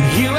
You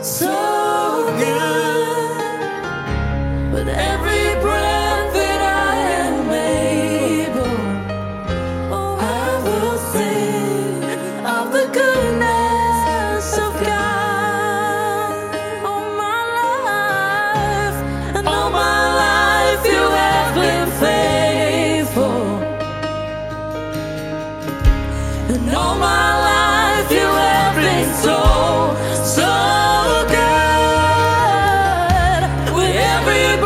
so every every